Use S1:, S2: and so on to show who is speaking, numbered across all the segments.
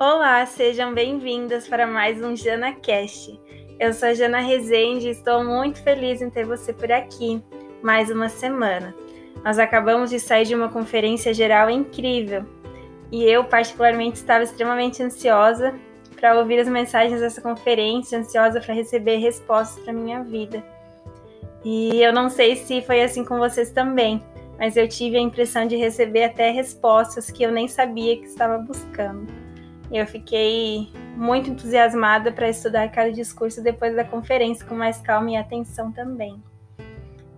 S1: Olá, sejam bem-vindas para mais um Jana Cast. Eu sou a Jana Rezende e estou muito feliz em ter você por aqui, mais uma semana. Nós acabamos de sair de uma conferência geral incrível e eu, particularmente, estava extremamente ansiosa para ouvir as mensagens dessa conferência, ansiosa para receber respostas para minha vida. E eu não sei se foi assim com vocês também, mas eu tive a impressão de receber até respostas que eu nem sabia que estava buscando. Eu fiquei muito entusiasmada para estudar cada discurso depois da conferência com mais calma e atenção também.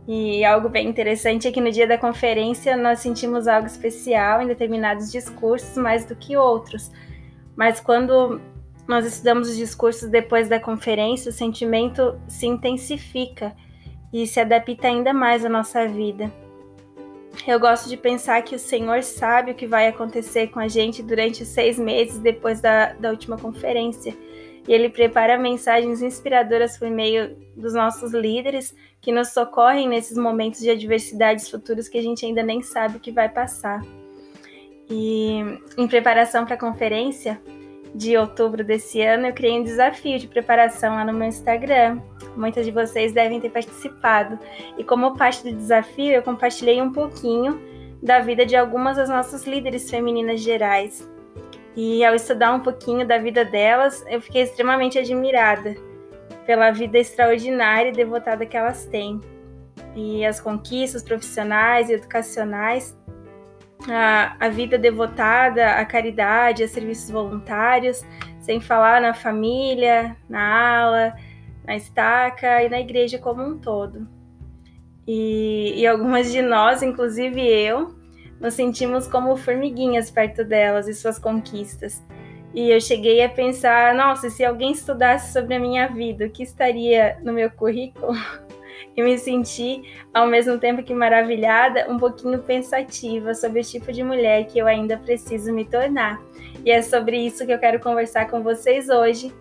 S1: E algo bem interessante é que no dia da conferência nós sentimos algo especial em determinados discursos mais do que outros. Mas quando nós estudamos os discursos depois da conferência, o sentimento se intensifica e se adapta ainda mais à nossa vida. Eu gosto de pensar que o Senhor sabe o que vai acontecer com a gente durante os seis meses depois da, da última conferência. E Ele prepara mensagens inspiradoras por meio dos nossos líderes que nos socorrem nesses momentos de adversidades futuras que a gente ainda nem sabe o que vai passar. E em preparação para a conferência, de outubro desse ano, eu criei um desafio de preparação lá no meu Instagram. Muitas de vocês devem ter participado. E como parte do desafio, eu compartilhei um pouquinho da vida de algumas das nossas líderes femininas gerais. E ao estudar um pouquinho da vida delas, eu fiquei extremamente admirada pela vida extraordinária e devotada que elas têm. E as conquistas profissionais e educacionais a, a vida devotada à caridade, a serviços voluntários, sem falar na família, na aula, na estaca e na igreja como um todo. E, e algumas de nós, inclusive eu, nos sentimos como formiguinhas perto delas e suas conquistas. E eu cheguei a pensar, nossa, se alguém estudasse sobre a minha vida, o que estaria no meu currículo? e me senti, ao mesmo tempo que maravilhada, um pouquinho pensativa sobre o tipo de mulher que eu ainda preciso me tornar. E é sobre isso que eu quero conversar com vocês hoje,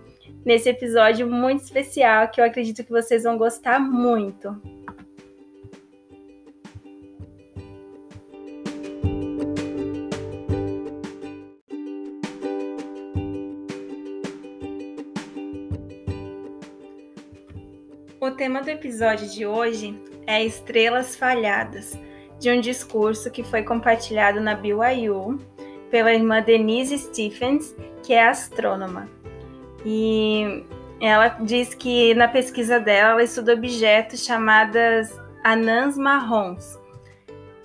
S1: nesse episódio muito especial que eu acredito que vocês vão gostar muito. Tema do episódio de hoje é Estrelas Falhadas, de um discurso que foi compartilhado na BYU pela irmã Denise Stephens, que é astrônoma. E ela diz que na pesquisa dela ela estuda objetos chamadas anãs marrons.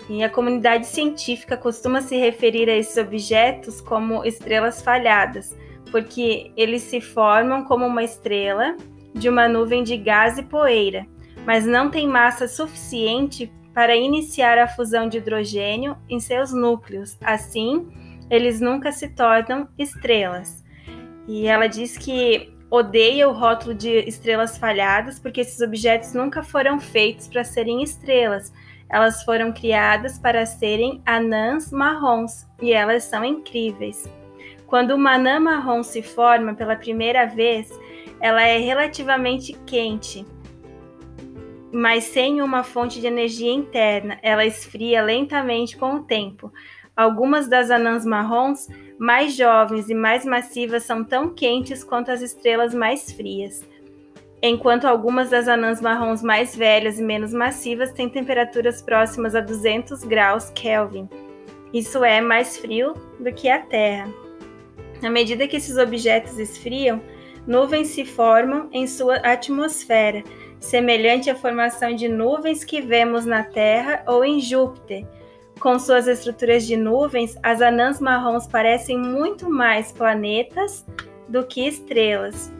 S1: E a comunidade científica costuma se referir a esses objetos como estrelas falhadas, porque eles se formam como uma estrela de uma nuvem de gás e poeira, mas não tem massa suficiente para iniciar a fusão de hidrogênio em seus núcleos. Assim, eles nunca se tornam estrelas. E ela diz que odeia o rótulo de estrelas falhadas porque esses objetos nunca foram feitos para serem estrelas. Elas foram criadas para serem anãs marrons e elas são incríveis. Quando uma anã marrom se forma pela primeira vez, ela é relativamente quente, mas sem uma fonte de energia interna. Ela esfria lentamente com o tempo. Algumas das anãs marrons mais jovens e mais massivas são tão quentes quanto as estrelas mais frias, enquanto algumas das anãs marrons mais velhas e menos massivas têm temperaturas próximas a 200 graus Kelvin. Isso é mais frio do que a Terra. À medida que esses objetos esfriam, nuvens se formam em sua atmosfera, semelhante à formação de nuvens que vemos na Terra ou em Júpiter. Com suas estruturas de nuvens, as anãs marrons parecem muito mais planetas do que estrelas.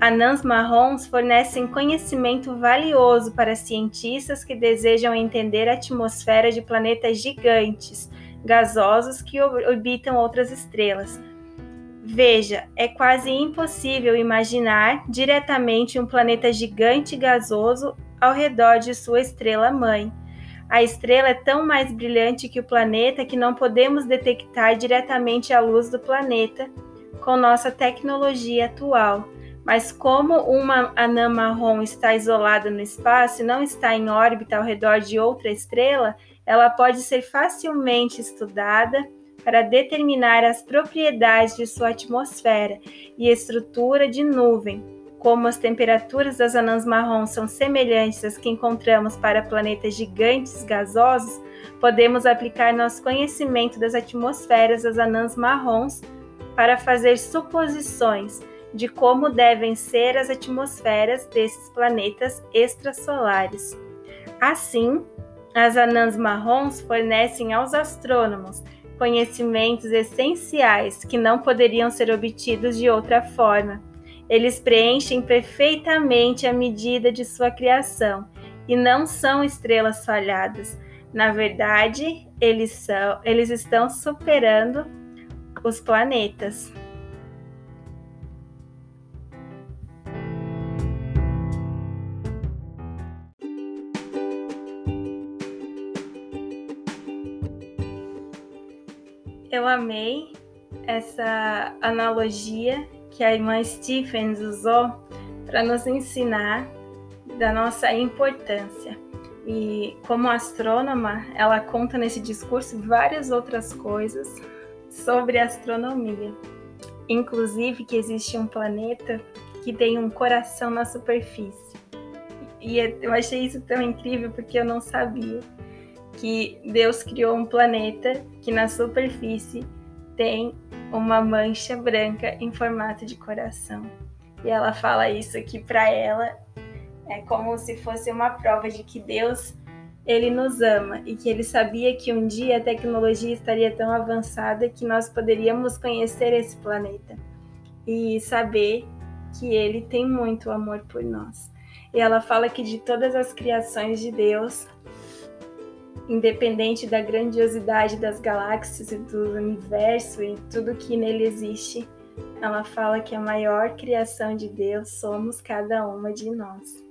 S1: Anãs marrons fornecem conhecimento valioso para cientistas que desejam entender a atmosfera de planetas gigantes, gasosos que orbitam outras estrelas. Veja, é quase impossível imaginar diretamente um planeta gigante gasoso ao redor de sua estrela mãe. A estrela é tão mais brilhante que o planeta que não podemos detectar diretamente a luz do planeta com nossa tecnologia atual. Mas como uma anã marrom está isolada no espaço e não está em órbita ao redor de outra estrela, ela pode ser facilmente estudada para determinar as propriedades de sua atmosfera e estrutura de nuvem. Como as temperaturas das anãs marrons são semelhantes às que encontramos para planetas gigantes gasosos, podemos aplicar nosso conhecimento das atmosferas das anãs marrons para fazer suposições de como devem ser as atmosferas desses planetas extrasolares. Assim, as anãs marrons fornecem aos astrônomos conhecimentos essenciais que não poderiam ser obtidos de outra forma. Eles preenchem perfeitamente a medida de sua criação e não são estrelas falhadas. Na verdade, eles, são, eles estão superando os planetas. Eu amei essa analogia que a irmã Stephens usou para nos ensinar da nossa importância. E como astrônoma, ela conta nesse discurso várias outras coisas sobre astronomia. Inclusive que existe um planeta que tem um coração na superfície. E eu achei isso tão incrível porque eu não sabia que Deus criou um planeta que na superfície tem uma mancha branca em formato de coração. E ela fala isso aqui para ela é como se fosse uma prova de que Deus ele nos ama e que ele sabia que um dia a tecnologia estaria tão avançada que nós poderíamos conhecer esse planeta e saber que ele tem muito amor por nós. E ela fala que de todas as criações de Deus, independente da grandiosidade das galáxias e do universo e tudo que nele existe, ela fala que a maior criação de Deus somos cada uma de nós,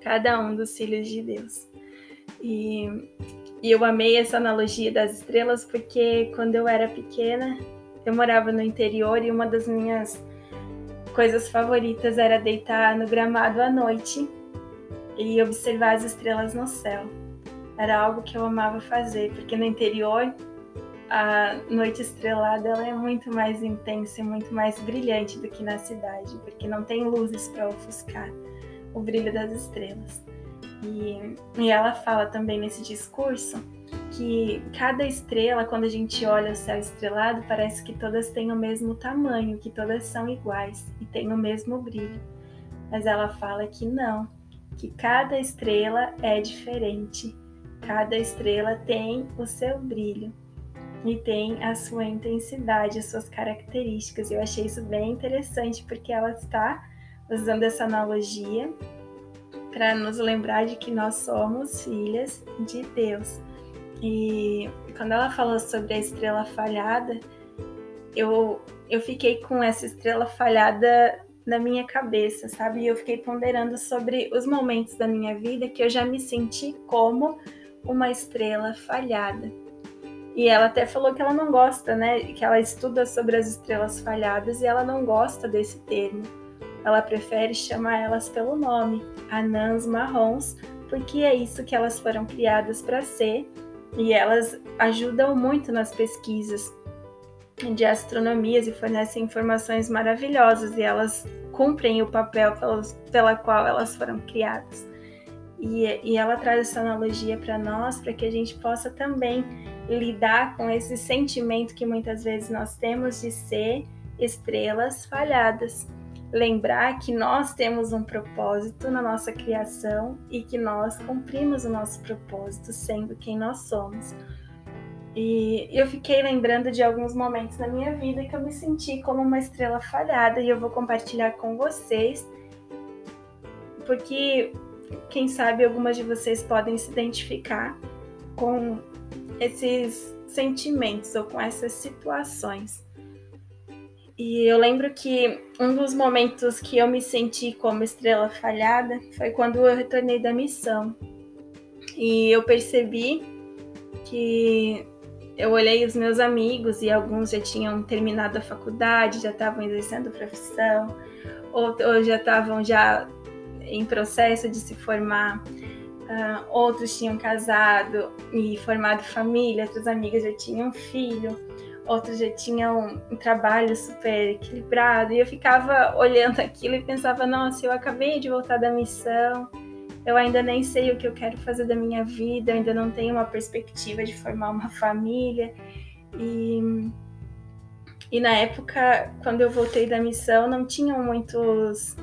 S1: cada um dos filhos de Deus. E, e eu amei essa analogia das estrelas porque quando eu era pequena, eu morava no interior e uma das minhas coisas favoritas era deitar no gramado à noite e observar as estrelas no céu era algo que eu amava fazer, porque no interior a noite estrelada ela é muito mais intensa e muito mais brilhante do que na cidade, porque não tem luzes para ofuscar o brilho das estrelas. E, e ela fala também nesse discurso que cada estrela, quando a gente olha o céu estrelado, parece que todas têm o mesmo tamanho, que todas são iguais e têm o mesmo brilho. Mas ela fala que não, que cada estrela é diferente Cada estrela tem o seu brilho e tem a sua intensidade, as suas características. Eu achei isso bem interessante porque ela está usando essa analogia para nos lembrar de que nós somos filhas de Deus. E quando ela falou sobre a estrela falhada, eu, eu fiquei com essa estrela falhada na minha cabeça, sabe? E eu fiquei ponderando sobre os momentos da minha vida que eu já me senti como uma estrela falhada. E ela até falou que ela não gosta, né? Que ela estuda sobre as estrelas falhadas e ela não gosta desse termo. Ela prefere chamar elas pelo nome, anãs marrons, porque é isso que elas foram criadas para ser e elas ajudam muito nas pesquisas de astronomias e fornecem informações maravilhosas e elas cumprem o papel pela qual elas foram criadas. E, e ela traz essa analogia para nós, para que a gente possa também lidar com esse sentimento que muitas vezes nós temos de ser estrelas falhadas. Lembrar que nós temos um propósito na nossa criação e que nós cumprimos o nosso propósito sendo quem nós somos. E eu fiquei lembrando de alguns momentos na minha vida que eu me senti como uma estrela falhada e eu vou compartilhar com vocês, porque quem sabe algumas de vocês podem se identificar com esses sentimentos ou com essas situações. E eu lembro que um dos momentos que eu me senti como estrela falhada foi quando eu retornei da missão. E eu percebi que eu olhei os meus amigos e alguns já tinham terminado a faculdade, já estavam exercendo profissão, ou, já estavam já em processo de se formar, uh, outros tinham casado e formado família, outras amigas já tinham filho, outros já tinham um trabalho super equilibrado, e eu ficava olhando aquilo e pensava: nossa, eu acabei de voltar da missão, eu ainda nem sei o que eu quero fazer da minha vida, eu ainda não tenho uma perspectiva de formar uma família. E, e na época, quando eu voltei da missão, não tinham muitos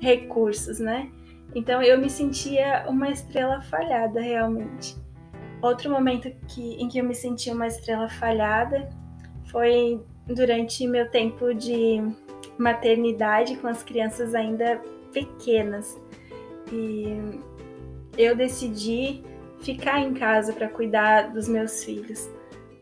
S1: recursos, né? Então eu me sentia uma estrela falhada realmente. Outro momento que, em que eu me senti uma estrela falhada foi durante meu tempo de maternidade com as crianças ainda pequenas. E eu decidi ficar em casa para cuidar dos meus filhos,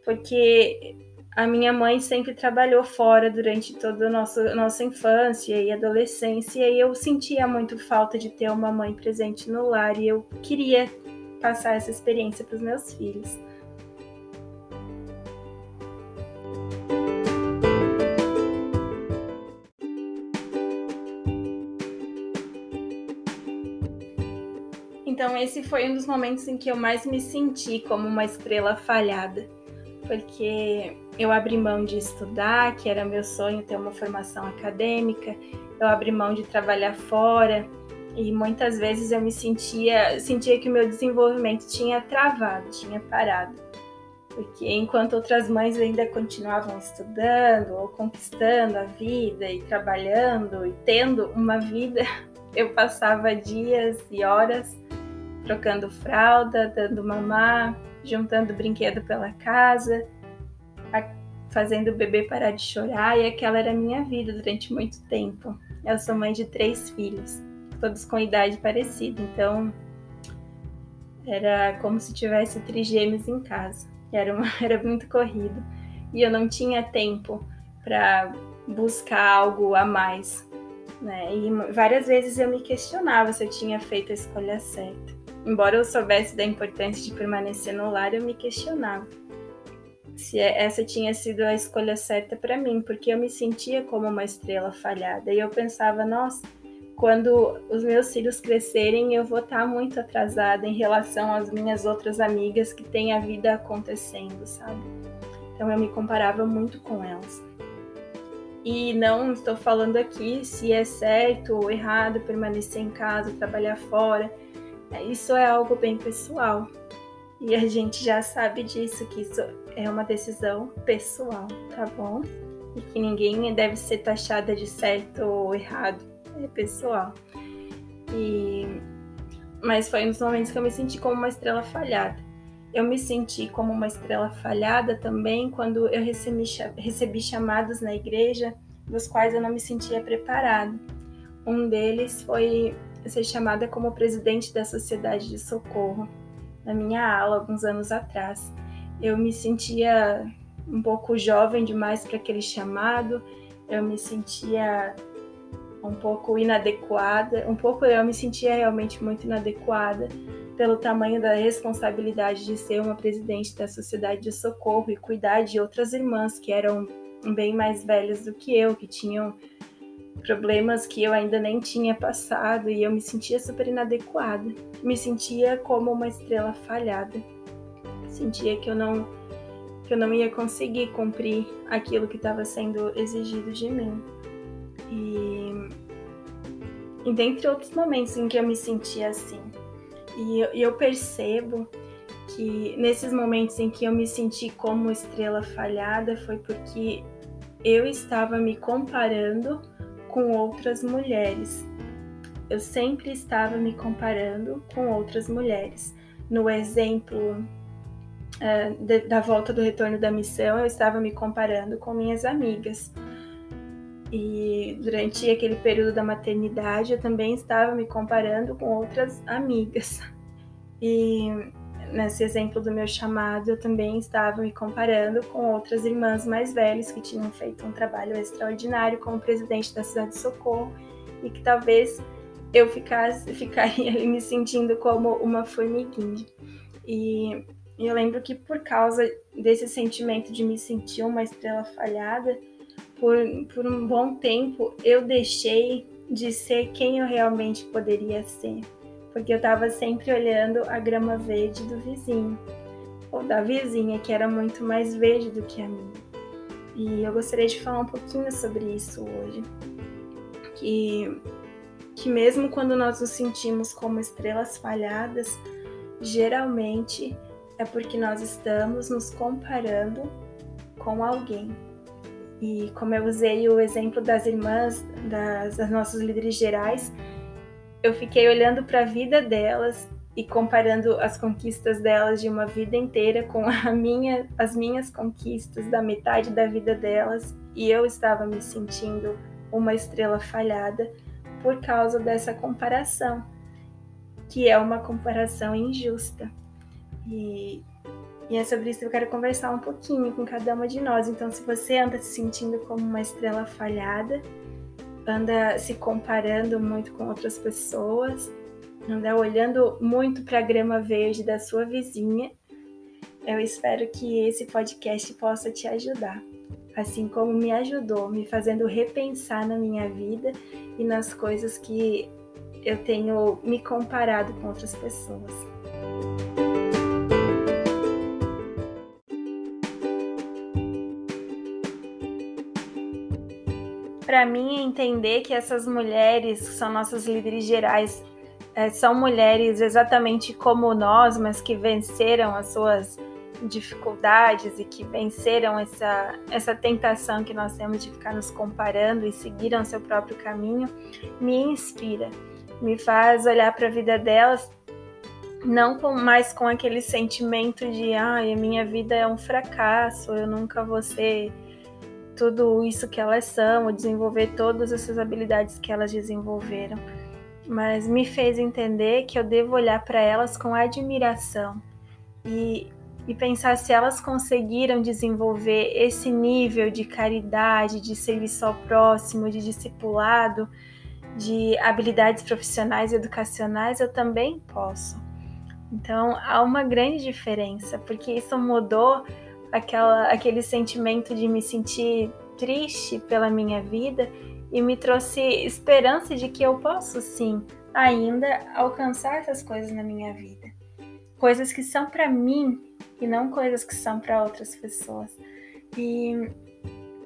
S1: porque a minha mãe sempre trabalhou fora durante toda a nossa, nossa infância e adolescência, e eu sentia muito falta de ter uma mãe presente no lar, e eu queria passar essa experiência para os meus filhos. Então, esse foi um dos momentos em que eu mais me senti como uma estrela falhada, porque eu abri mão de estudar, que era meu sonho ter uma formação acadêmica, eu abri mão de trabalhar fora e muitas vezes eu me sentia, sentia que o meu desenvolvimento tinha travado, tinha parado. Porque enquanto outras mães ainda continuavam estudando ou conquistando a vida e trabalhando e tendo uma vida, eu passava dias e horas trocando fralda, dando mamar, juntando brinquedo pela casa, fazendo o bebê parar de chorar, e aquela era a minha vida durante muito tempo. Eu sou mãe de três filhos, todos com idade parecida, então era como se tivesse trigêmeos em casa. Era, uma, era muito corrido e eu não tinha tempo para buscar algo a mais. Né? E várias vezes eu me questionava se eu tinha feito a escolha certa. Embora eu soubesse da importância de permanecer no lar, eu me questionava se é, essa tinha sido a escolha certa para mim, porque eu me sentia como uma estrela falhada e eu pensava, nossa, quando os meus filhos crescerem, eu vou estar tá muito atrasada em relação às minhas outras amigas que têm a vida acontecendo, sabe? Então eu me comparava muito com elas. E não estou falando aqui se é certo ou errado permanecer em casa, trabalhar fora. Isso é algo bem pessoal. E a gente já sabe disso, que isso é uma decisão pessoal, tá bom? E que ninguém deve ser taxada de certo ou errado, é pessoal. E mas foi dos momentos que eu me senti como uma estrela falhada. Eu me senti como uma estrela falhada também quando eu recebi, recebi chamados na igreja dos quais eu não me sentia preparada. Um deles foi ser chamada como presidente da Sociedade de Socorro, na minha aula, alguns anos atrás. Eu me sentia um pouco jovem demais para aquele chamado, eu me sentia um pouco inadequada, um pouco eu me sentia realmente muito inadequada pelo tamanho da responsabilidade de ser uma presidente da sociedade de socorro e cuidar de outras irmãs que eram bem mais velhas do que eu, que tinham problemas que eu ainda nem tinha passado e eu me sentia super inadequada. Me sentia como uma estrela falhada. Sentia que eu não que eu não ia conseguir cumprir aquilo que estava sendo exigido de mim. E, e dentre outros momentos em que eu me sentia assim. E eu, eu percebo que nesses momentos em que eu me senti como estrela falhada foi porque eu estava me comparando com outras mulheres. Eu sempre estava me comparando com outras mulheres. No exemplo uh, de, da volta do retorno da missão, eu estava me comparando com minhas amigas. E durante aquele período da maternidade, eu também estava me comparando com outras amigas. E nesse exemplo do meu chamado, eu também estava me comparando com outras irmãs mais velhas que tinham feito um trabalho extraordinário como presidente da cidade de Socorro e que talvez eu ficasse, ficaria ali me sentindo como uma formiguinha. E eu lembro que por causa desse sentimento de me sentir uma estrela falhada, por, por um bom tempo eu deixei de ser quem eu realmente poderia ser porque eu estava sempre olhando a grama verde do vizinho, ou da vizinha, que era muito mais verde do que a minha. E eu gostaria de falar um pouquinho sobre isso hoje. Que, que mesmo quando nós nos sentimos como estrelas falhadas, geralmente é porque nós estamos nos comparando com alguém. E como eu usei o exemplo das irmãs, das, das nossas líderes gerais, eu fiquei olhando para a vida delas e comparando as conquistas delas de uma vida inteira com a minha, as minhas conquistas da metade da vida delas, e eu estava me sentindo uma estrela falhada por causa dessa comparação, que é uma comparação injusta. E, e é sobre isso que eu quero conversar um pouquinho com cada uma de nós. Então, se você anda se sentindo como uma estrela falhada, anda se comparando muito com outras pessoas, anda olhando muito para a grama verde da sua vizinha, eu espero que esse podcast possa te ajudar, assim como me ajudou, me fazendo repensar na minha vida e nas coisas que eu tenho me comparado com outras pessoas. Para mim, entender que essas mulheres são nossas líderes gerais é, são mulheres exatamente como nós, mas que venceram as suas dificuldades e que venceram essa, essa tentação que nós temos de ficar nos comparando e seguiram seu próprio caminho, me inspira, me faz olhar para a vida delas não com, mais com aquele sentimento de ah, a minha vida é um fracasso, eu nunca vou ser tudo isso que elas são, desenvolver todas essas habilidades que elas desenvolveram mas me fez entender que eu devo olhar para elas com admiração e, e pensar se elas conseguiram desenvolver esse nível de caridade, de serviço ao próximo, de discipulado, de habilidades profissionais e educacionais, eu também posso. Então há uma grande diferença, porque isso mudou aquela, aquele sentimento de me sentir triste pela minha vida e me trouxe esperança de que eu posso sim ainda alcançar essas coisas na minha vida. Coisas que são para mim e não coisas que são para outras pessoas. E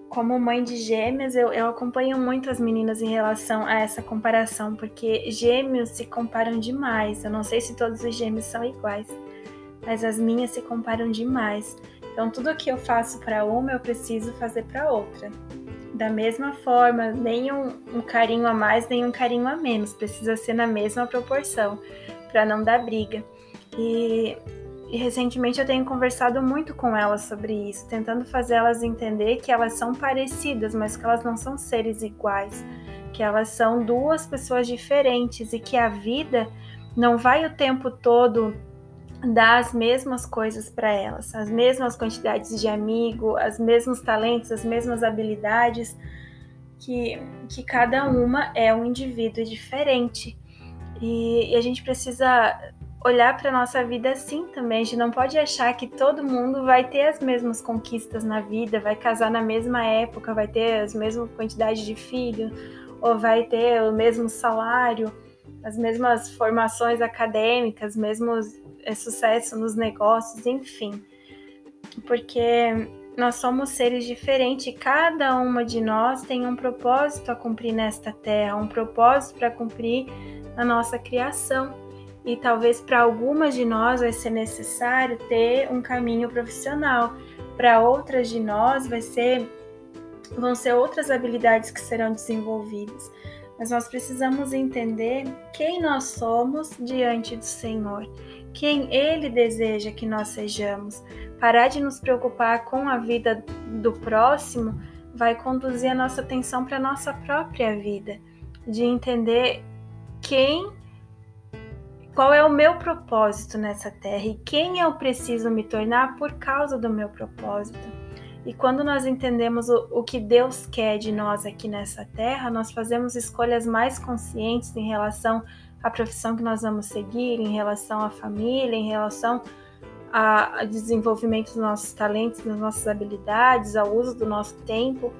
S1: como mãe de gêmeas, eu, eu acompanho muito as meninas em relação a essa comparação, porque gêmeos se comparam demais. Eu não sei se todos os gêmeos são iguais, mas as minhas se comparam demais. Então, tudo que eu faço para uma, eu preciso fazer para outra. Da mesma forma, nem um, um, carinho a mais, nem um carinho a menos, precisa ser na mesma proporção, para não dar briga. E, e, recentemente eu tenho conversado muito com elas sobre isso, tentando fazer elas entender que elas são parecidas, mas que elas não são seres iguais, que elas são duas pessoas diferentes e que a vida não vai o tempo todo dar as mesmas coisas para elas, as mesmas quantidades de amigo, os mesmos talentos, as mesmas habilidades, que, que cada uma é um indivíduo diferente. E, e a gente precisa olhar para nossa vida assim também. A gente não pode achar que todo mundo vai ter as mesmas conquistas na vida, vai casar na mesma época, vai ter as mesmas quantidades de filhos, ou vai ter o mesmo salário, as mesmas formações acadêmicas, mesmos é, sucesso nos negócios, enfim. Porque nós somos seres diferentes, cada uma de nós tem um propósito a cumprir nesta terra, um propósito para cumprir na nossa criação. E talvez para algumas de nós vai ser necessário ter um caminho profissional, para outras de nós vai ser vão ser outras habilidades que serão desenvolvidas. Mas nós precisamos entender quem nós somos diante do Senhor quem Ele deseja que nós sejamos. Parar de nos preocupar com a vida do próximo vai conduzir a nossa atenção para a nossa própria vida, de entender quem, qual é o meu propósito nessa terra e quem eu preciso me tornar por causa do meu propósito. E quando nós entendemos o, o, que Deus quer de nós aqui nessa terra, nós fazemos escolhas mais conscientes em relação a profissão que nós vamos seguir, em relação à família, em relação ao desenvolvimento dos nossos talentos, das nossas habilidades, ao uso do nosso tempo.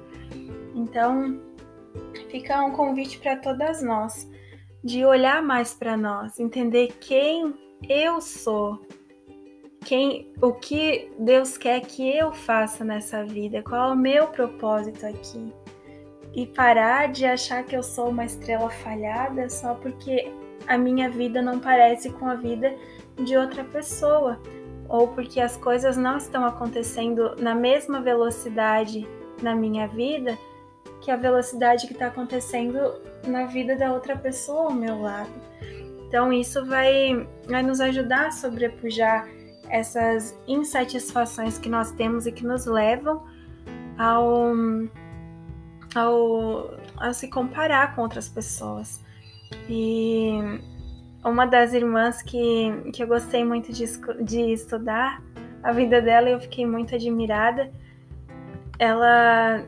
S1: Então, fica um convite para todas nós de olhar mais para nós, entender quem eu sou, quem, o que Deus quer que eu faça nessa vida, qual é o meu propósito aqui. E parar de achar que eu sou uma estrela falhada só porque a minha vida não parece com a vida de outra pessoa, ou porque as coisas não estão acontecendo na mesma velocidade na minha vida que a velocidade que está acontecendo na vida da outra pessoa ao meu lado. Então, isso vai, vai nos ajudar a sobrepujar essas insatisfações que nós temos e que nos levam ao, ao, a se comparar com outras pessoas. E uma das irmãs que, que eu gostei muito de, de estudar a vida dela, eu fiquei muito admirada. Ela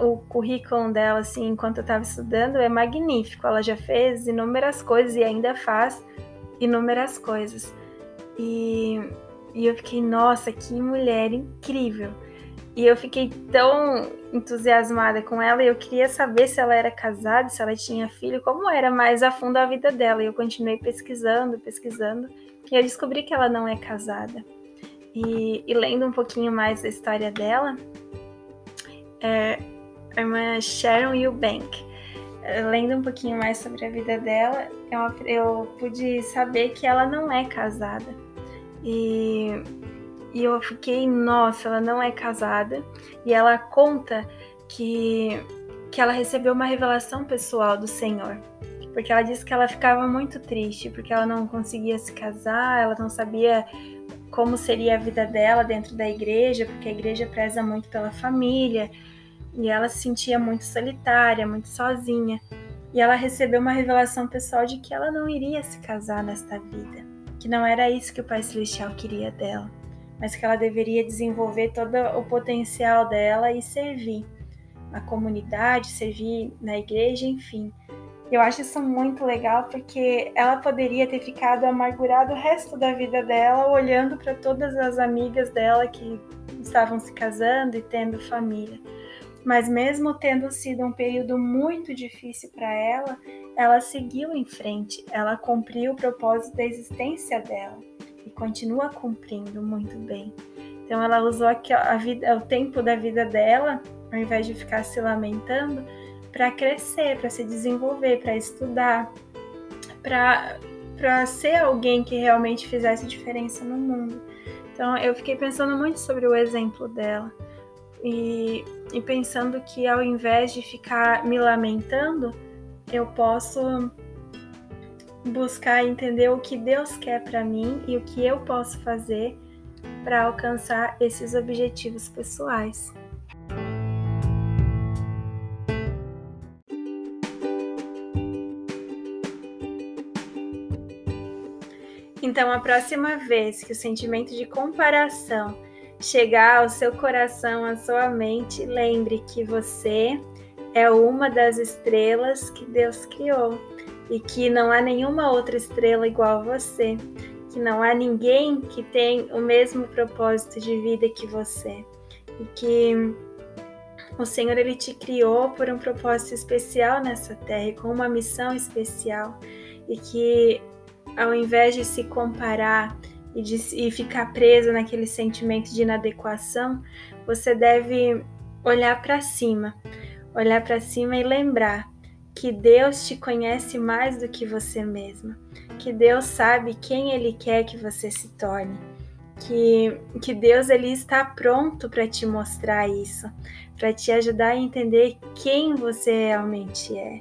S1: o currículo dela, assim, enquanto eu estava estudando, é magnífico. Ela já fez inúmeras coisas e ainda faz inúmeras coisas. E, e eu fiquei, nossa, que mulher incrível! E eu fiquei tão entusiasmada com ela e eu queria saber se ela era casada, se ela tinha filho, como era mais a fundo a vida dela. E eu continuei pesquisando, pesquisando, e eu descobri que ela não é casada. E, e lendo um pouquinho mais da história dela, é, a irmã Sharon Eubank. Lendo um pouquinho mais sobre a vida dela, eu, eu pude saber que ela não é casada. E, e eu fiquei, nossa, ela não é casada. E ela conta que, que ela recebeu uma revelação pessoal do Senhor. Porque ela disse que ela ficava muito triste, porque ela não conseguia se casar, ela não sabia como seria a vida dela dentro da igreja, porque a igreja preza muito pela família e ela se sentia muito solitária, muito sozinha. E ela recebeu uma revelação pessoal de que ela não iria se casar nesta vida, que não era isso que o Pai Celestial queria dela, mas que ela deveria desenvolver todo o potencial dela e servir a comunidade, servir na igreja, enfim. Eu acho isso muito legal porque ela poderia ter ficado amargurada o resto da vida dela, olhando para todas as amigas dela que estavam se casando e tendo família. Mas mesmo tendo sido um período muito difícil para ela, ela seguiu em frente, ela cumpriu o propósito da existência dela e continua cumprindo muito bem. Então ela usou a vida, o tempo da vida dela, ao invés de ficar se lamentando, para crescer, para se desenvolver, para estudar, para ser alguém que realmente fizesse diferença no mundo. Então eu fiquei pensando muito sobre o exemplo dela e, e pensando que ao invés de ficar me lamentando, eu posso buscar entender o que Deus quer para mim e o que eu posso fazer para alcançar esses objetivos pessoais. Então, a próxima vez que o sentimento de comparação chegar ao seu coração, à sua mente, lembre que você é uma das estrelas que Deus criou e que não há nenhuma outra estrela igual a você, que não há ninguém que tem o mesmo propósito de vida que você e que o Senhor ele te criou por um propósito especial nessa terra, com uma missão especial e que ao invés de se comparar e, de, e ficar presa naquele sentimento de inadequação, você deve olhar para cima, olhar para cima e lembrar que Deus te conhece mais do que você mesma, que Deus sabe quem Ele quer que você se torne, que, que Deus ele está pronto para te mostrar isso, para te ajudar a entender quem você realmente é,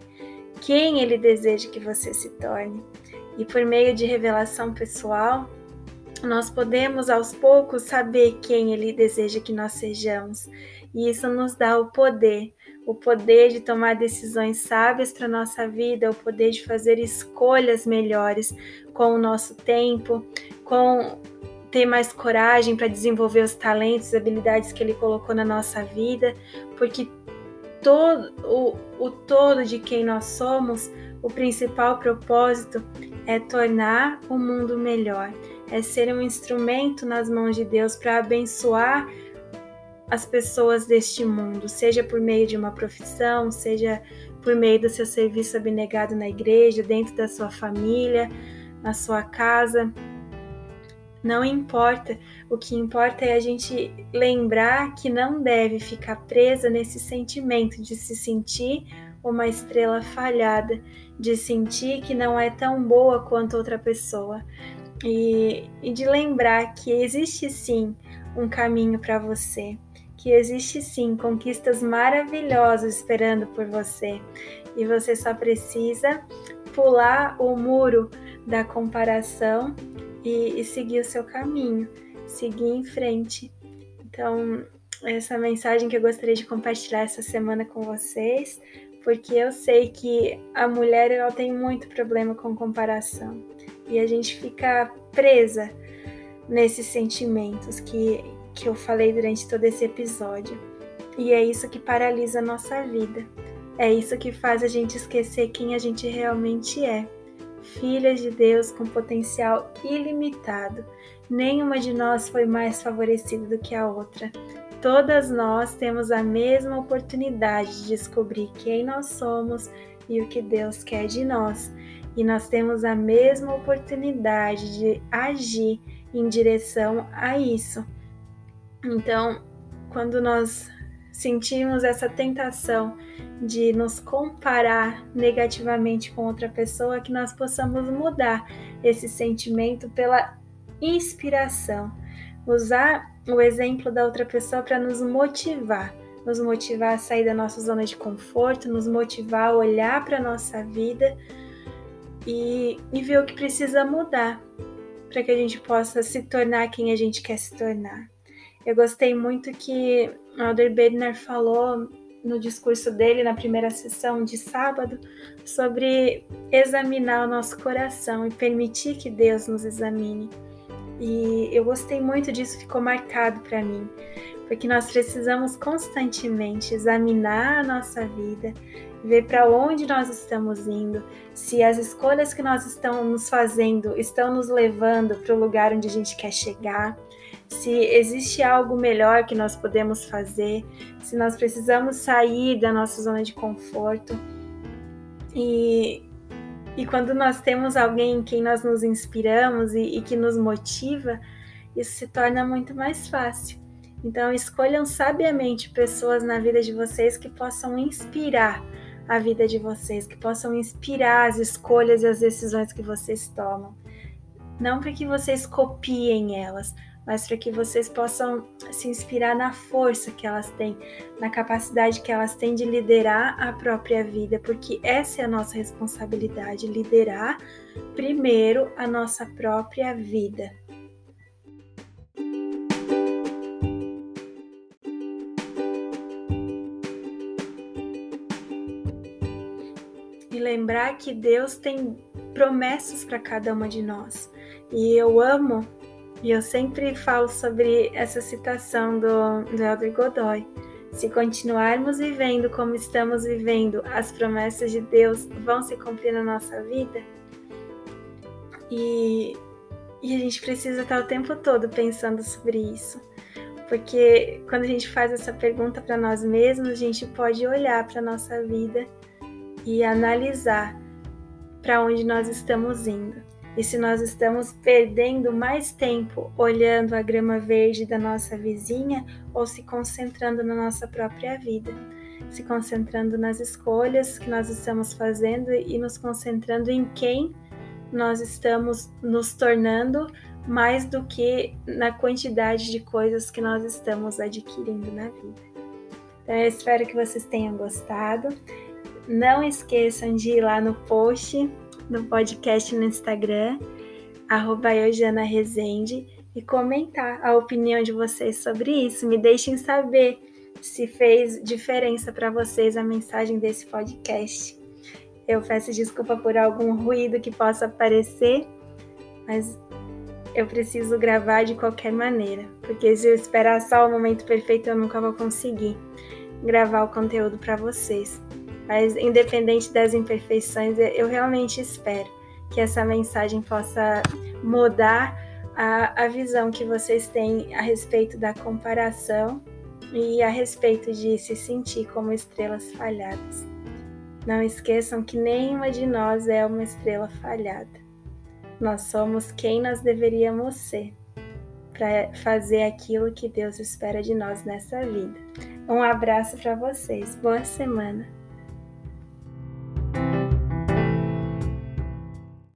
S1: quem Ele deseja que você se torne. E por meio de revelação pessoal, nós podemos aos poucos saber quem Ele deseja que nós sejamos. E isso nos dá o poder, o poder de tomar decisões sábias para nossa vida, o poder de fazer escolhas melhores com o nosso tempo, com ter mais coragem para desenvolver os talentos e habilidades que Ele colocou na nossa vida, porque todo o, o todo de quem nós somos, o principal propósito é tornar o mundo melhor é ser um instrumento nas mãos de Deus para abençoar as pessoas deste mundo, seja por meio de uma profissão, seja por meio do seu serviço abnegado na igreja, dentro da sua família, na sua casa. Não importa, o que importa é a gente lembrar que não deve ficar presa nesse sentimento de se sentir uma estrela falhada, de sentir que não é tão boa quanto outra pessoa. E, e de lembrar que existe sim um caminho para você, que existe sim conquistas maravilhosas esperando por você. E você só precisa pular o muro da comparação e, e seguir o seu caminho, seguir em frente. Então, essa mensagem que eu gostaria de compartilhar essa semana com vocês, porque eu sei que a mulher ela tem muito problema com comparação e a gente fica presa nesses sentimentos que, que eu falei durante todo esse episódio. E é isso que paralisa a nossa vida. É isso que faz a gente esquecer quem a gente realmente é filhas de Deus com potencial ilimitado. Nenhuma de nós foi mais favorecida do que a outra. Todas nós temos a mesma oportunidade de descobrir quem nós somos e o que Deus quer de nós. E nós temos a mesma oportunidade de agir em direção a isso. Então, quando nós sentimos essa tentação de nos comparar negativamente com outra pessoa, que nós possamos mudar esse sentimento pela inspiração, usar o exemplo da outra pessoa para nos motivar, nos motivar a sair da nossa zona de conforto, nos motivar a olhar para a nossa vida e, e ver o que precisa mudar para que a gente possa se tornar quem a gente quer se tornar. Eu gostei muito que Alder Bednar falou no discurso dele na primeira sessão de sábado sobre examinar o nosso coração e permitir que Deus nos examine. E eu gostei muito disso, ficou marcado para mim, porque nós precisamos constantemente examinar a nossa vida, ver para onde nós estamos indo, se as escolhas que nós estamos fazendo estão nos levando para o lugar onde a gente quer chegar, se existe algo melhor que nós podemos fazer, se nós precisamos sair da nossa zona de conforto. E, e quando nós temos alguém em quem nós nos inspiramos e, e que nos motiva, isso se torna muito mais fácil. Então, escolham sabiamente pessoas na vida de vocês que possam inspirar a vida de vocês, que possam inspirar as escolhas e as decisões que vocês tomam. Não para que vocês copiem elas, mas para que vocês possam se inspirar na força que elas têm, na capacidade que elas têm de liderar a própria vida, porque essa é a nossa responsabilidade liderar primeiro a nossa própria vida. Lembrar que Deus tem promessas para cada uma de nós. E eu amo e eu sempre falo sobre essa citação do, do Elder Godoy. Se continuarmos vivendo como estamos vivendo, as promessas de Deus vão se cumprir na nossa vida. E, e a gente precisa estar o tempo todo pensando sobre isso. Porque quando a gente faz essa pergunta para nós mesmos, a gente pode olhar para a nossa vida e analisar para onde nós estamos indo. E se nós estamos perdendo mais tempo olhando a grama verde da nossa vizinha ou se concentrando na nossa própria vida, se concentrando nas escolhas que nós estamos fazendo e nos concentrando em quem nós estamos nos tornando mais do que na quantidade de coisas que nós estamos adquirindo na vida. Então, eu espero que vocês tenham gostado. Não esqueçam de ir lá no post no podcast no Instagram, arroba e comentar a opinião de vocês sobre isso. Me deixem saber se fez diferença para vocês a mensagem desse podcast. Eu peço desculpa por algum ruído que possa aparecer, mas eu preciso gravar de qualquer maneira, porque se eu esperar só o momento perfeito, eu nunca vou conseguir gravar o conteúdo para vocês. Mas, independente das imperfeições, eu realmente espero que essa mensagem possa mudar a, a visão que vocês têm a respeito da comparação e a respeito de se sentir como estrelas falhadas. Não esqueçam que nenhuma de nós é uma estrela falhada. Nós somos quem nós deveríamos ser. para fazer aquilo que Deus espera de nós nessa vida. Um abraço para vocês. Boa semana.